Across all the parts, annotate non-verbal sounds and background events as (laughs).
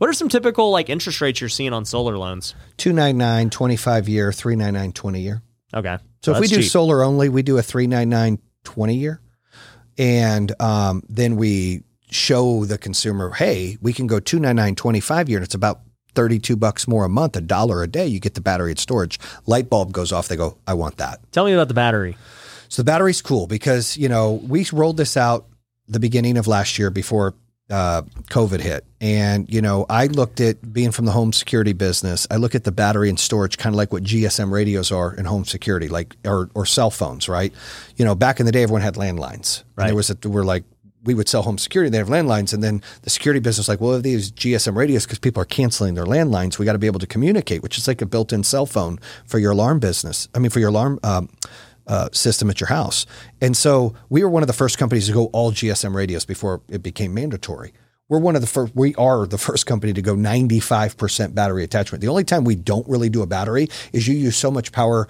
What are some typical like interest rates you're seeing on solar loans? 299 25 year, 399 20 year. Okay. So if we do cheap. solar only, we do a 399 20 year. And um, then we show the consumer, hey, we can go 299 25 year and it's about 32 bucks more a month, a dollar a day. You get the battery and storage. Light bulb goes off. They go, I want that. Tell me about the battery. So the battery's cool because, you know, we rolled this out the beginning of last year before uh, COVID hit. And, you know, I looked at being from the home security business, I look at the battery and storage kind of like what GSM radios are in home security, like, or, or cell phones, right? You know, back in the day, everyone had landlines. Right. And there was a, we're like, we would sell home security, they have landlines. And then the security business, like, well, these GSM radios, because people are canceling their landlines, we got to be able to communicate, which is like a built in cell phone for your alarm business. I mean, for your alarm, um, uh, system at your house. And so we were one of the first companies to go all GSM radios before it became mandatory. We're one of the first, we are the first company to go 95% battery attachment. The only time we don't really do a battery is you use so much power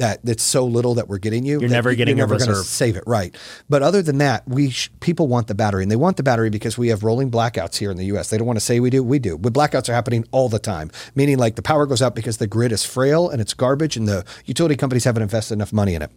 that that's so little that we're getting you. You're never getting a never gonna reserve. save it. Right. But other than that, we sh- people want the battery and they want the battery because we have rolling blackouts here in the US. They don't want to say we do. We do. But blackouts are happening all the time, meaning like the power goes out because the grid is frail and it's garbage and the utility companies haven't invested enough money in it.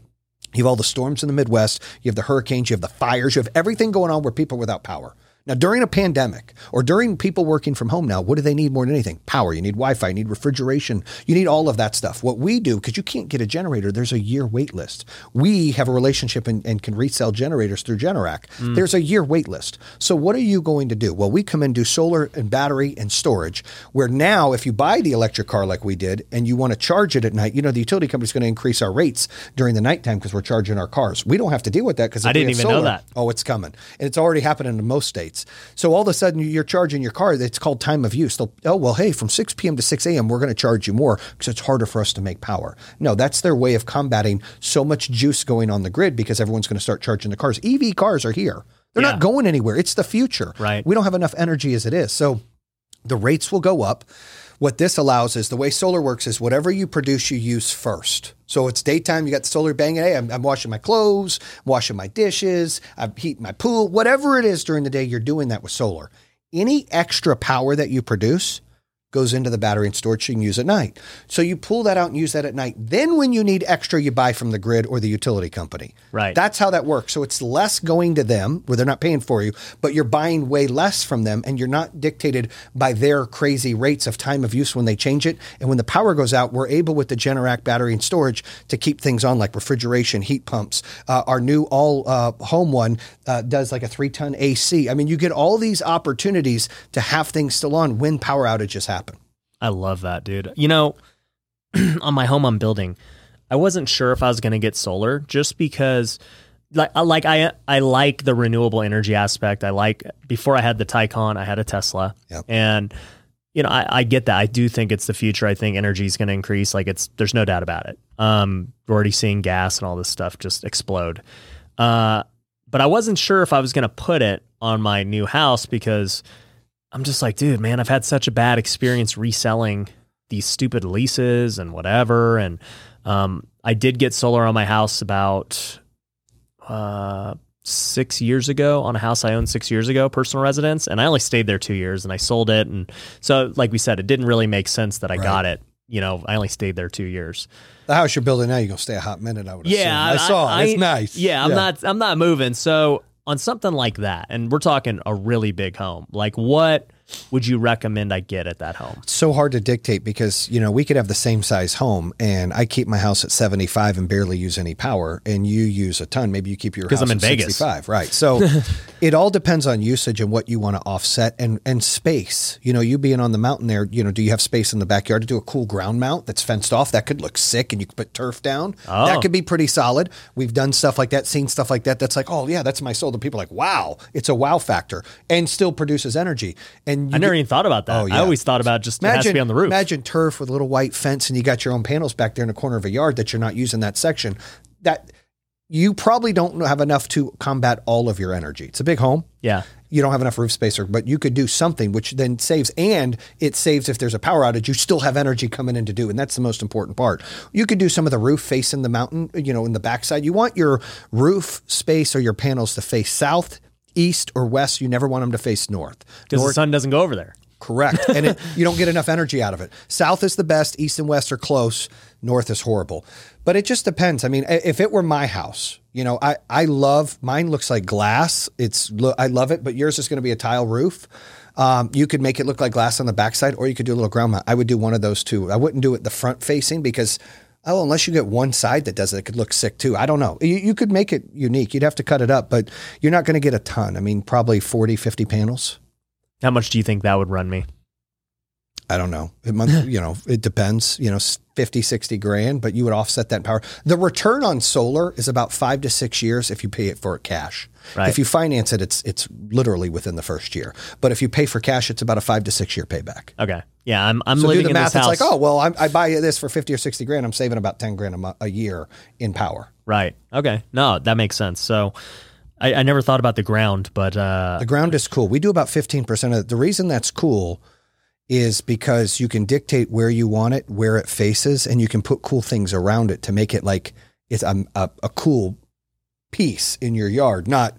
You have all the storms in the Midwest, you have the hurricanes, you have the fires, you have everything going on where people are without power. Now, during a pandemic or during people working from home now, what do they need more than anything? Power. You need Wi Fi, you need refrigeration, you need all of that stuff. What we do, because you can't get a generator, there's a year wait list. We have a relationship and, and can resell generators through Generac. Mm. There's a year wait list. So, what are you going to do? Well, we come and do solar and battery and storage, where now, if you buy the electric car like we did and you want to charge it at night, you know, the utility company's going to increase our rates during the nighttime because we're charging our cars. We don't have to deal with that because I didn't even know that. Oh, it's coming. And it's already happening in most states. So all of a sudden you're charging your car. It's called time of use. They'll, oh, well, hey, from 6 p.m. to 6 a.m., we're going to charge you more because it's harder for us to make power. No, that's their way of combating so much juice going on the grid because everyone's going to start charging the cars. EV cars are here. They're Yeah. not going anywhere. It's the future. Right. We don't have enough energy as it is. So the rates will go up. What this allows is the way solar works is whatever you produce, you use first. So it's daytime, you got the solar banging. Hey, I'm, I'm washing my clothes, I'm washing my dishes, I'm heating my pool, whatever it is during the day, you're doing that with solar. Any extra power that you produce goes into the battery and storage you can use at night. So you pull that out and use that at night. Then when you need extra, you buy from the grid or the utility company. Right. That's how that works. So it's less going to them where they're not paying for you, but you're buying way less from them and you're not dictated by their crazy rates of time of use when they change it. And when the power goes out, we're able with the Generac battery and storage to keep things on like refrigeration, heat pumps. Uh, our new all uh, home one uh, does like a three ton AC. I mean, you get all these opportunities to have things still on when power outages happen. I love that, dude. You know, (clears throat) on my home I'm building, I wasn't sure if I was going to get solar just because like I like I I like the renewable energy aspect. I like before I had the Taycan, I had a Tesla. Yep. And you know, I, I get that. I do think it's the future. I think energy is going to increase. Like it's there's no doubt about it. Um, we're already seeing gas and all this stuff just explode. Uh, but I wasn't sure if I was going to put it on my new house because I'm just like, dude, man, I've had such a bad experience reselling these stupid leases and whatever. And um, I did get solar on my house about uh, six years ago on a house I owned six years ago, personal residence, and I only stayed there two years and I sold it. And so, like we said, it didn't really make sense that I Right. got it. You know, I only stayed there two years. The house you're building now, you're going to stay a hot minute, I would assume. Yeah, I, saw it. It's nice. Yeah, I'm not. I'm not moving. So on something like that, and we're talking a really big home. Like, what would you recommend I get at that home? so hard to dictate because you know we could have the same size home and I keep my house at 75 and barely use any power and you use a ton. Maybe you keep your house I'm in at Vegas. 65 right. So (laughs) it all depends on usage and what you want to offset and and space. You know you being on the mountain there you know do you have space in the backyard to do a cool ground mount that's fenced off? That could look sick and you could put turf down. Oh. that could be pretty solid. We've done stuff like that seen stuff like that that's like oh yeah that's my solar people are like wow it's a wow factor and still produces energy. And you I never get- even thought about that. Oh, yeah. I always thought about just it has to be on the roof. Imagine turf with a little white fence, and you got your own panels back there in the corner of a yard that you're not using that section. That you probably don't have enough to combat all of your energy. It's a big home. yeah. You don't have enough roof space, or, but you could do something which then saves, and it saves if there's a power outage. You still have energy coming in to do, and that's the most important part. You could do some of the roof facing the mountain, you know, in the backside. You want your roof space or your panels to face south, east, or west. You never want them to face north. Because the sun doesn't go over there. Correct. (laughs) And it, you don't get enough energy out of it. South is the best, east and west are close, north is horrible. But it just depends. I mean, if it were my house, you know, I, I love mine looks like glass. It's I love it, but yours is going to be a tile roof. Um, you could make it look like glass on the backside, or you could do a little ground mount. I would do one of those two. I wouldn't do it the front facing because Oh, unless you get one side that does it, it could look sick too. I don't know. You, you could make it unique. You'd have to cut it up, but you're not going to get a ton. I mean, probably 40, 50 panels. How much do you think that would run me? I don't know. It must, you know, it depends, you know, 50, 60 grand, but you would offset that power. The return on solar is about five to six years if you pay it for cash. Right. If you finance it, it's it's literally within the first year. But if you pay for cash, it's about a five to six year payback. Okay. Yeah, I'm I'm so living do the math. It's like, oh well, I'm, i buy this for fifty or sixty grand. I'm saving about ten grand a, mo- a year in power. Right. Okay. No, that makes sense. So. I, I never thought about the ground, but uh, the ground is cool. We do about fifteen percent of it. The reason that's cool is because you can dictate where you want it, where it faces, and you can put cool things around it to make it like it's a, a, a cool piece in your yard, not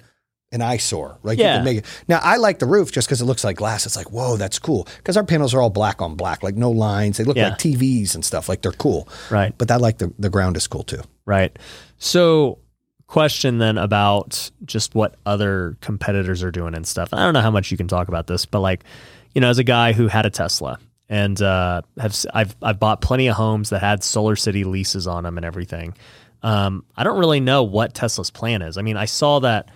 an eyesore. Right? Yeah. You can make it. Now, I like the roof just because it looks like glass. It's like, whoa, that's cool. Because our panels are all black on black, like no lines. They look yeah. like TVs and stuff. Like they're cool. Right. But I like the, the ground is cool too. Right. So, question then about just what other competitors are doing and stuff. I don't know how much you can talk about this, but like, you know, as a guy who had a Tesla and uh, have I've I've bought plenty of homes that had Solar City leases on them and everything. Um, I don't really know what Tesla's plan is. I mean, I saw that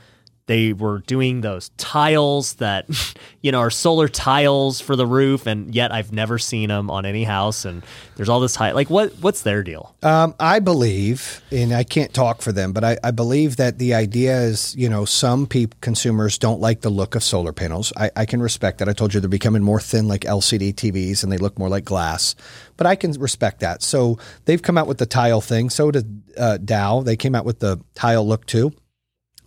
they were doing those tiles that (laughs) you know are solar tiles for the roof and yet i've never seen them on any house and there's all this high like what what's their deal? Um, i believe and i can't talk for them but I, I, believe that the idea is you know some people consumers don't like the look of solar panels. I, I can respect that. I told you they're becoming more thin like lcd tvs and they look more like glass but i can respect that. So they've come out with the tile thing. So did uh, dow. They came out with the tile look too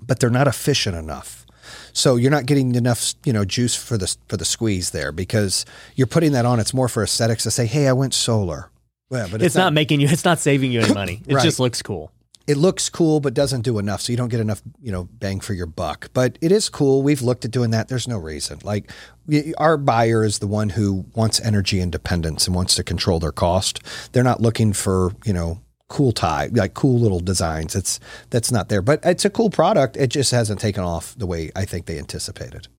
but they're not efficient enough. So you're not getting enough, you know, juice for the for the squeeze there because you're putting that on. It's more for aesthetics to say, "Hey, I went solar." Yeah, but it's, it's not, not, making you. It's not saving you any money. (laughs) It right. just looks cool. It looks cool, but doesn't do enough. So you don't get enough, you know, bang for your buck. But it is cool. We've looked at doing that. There's no reason. Like our buyer is the one who wants energy independence and wants to control their cost. They're not looking for, you know, cool tie, like cool little designs. It's that's not there, but it's a cool product. It just hasn't taken off the way I think they anticipated.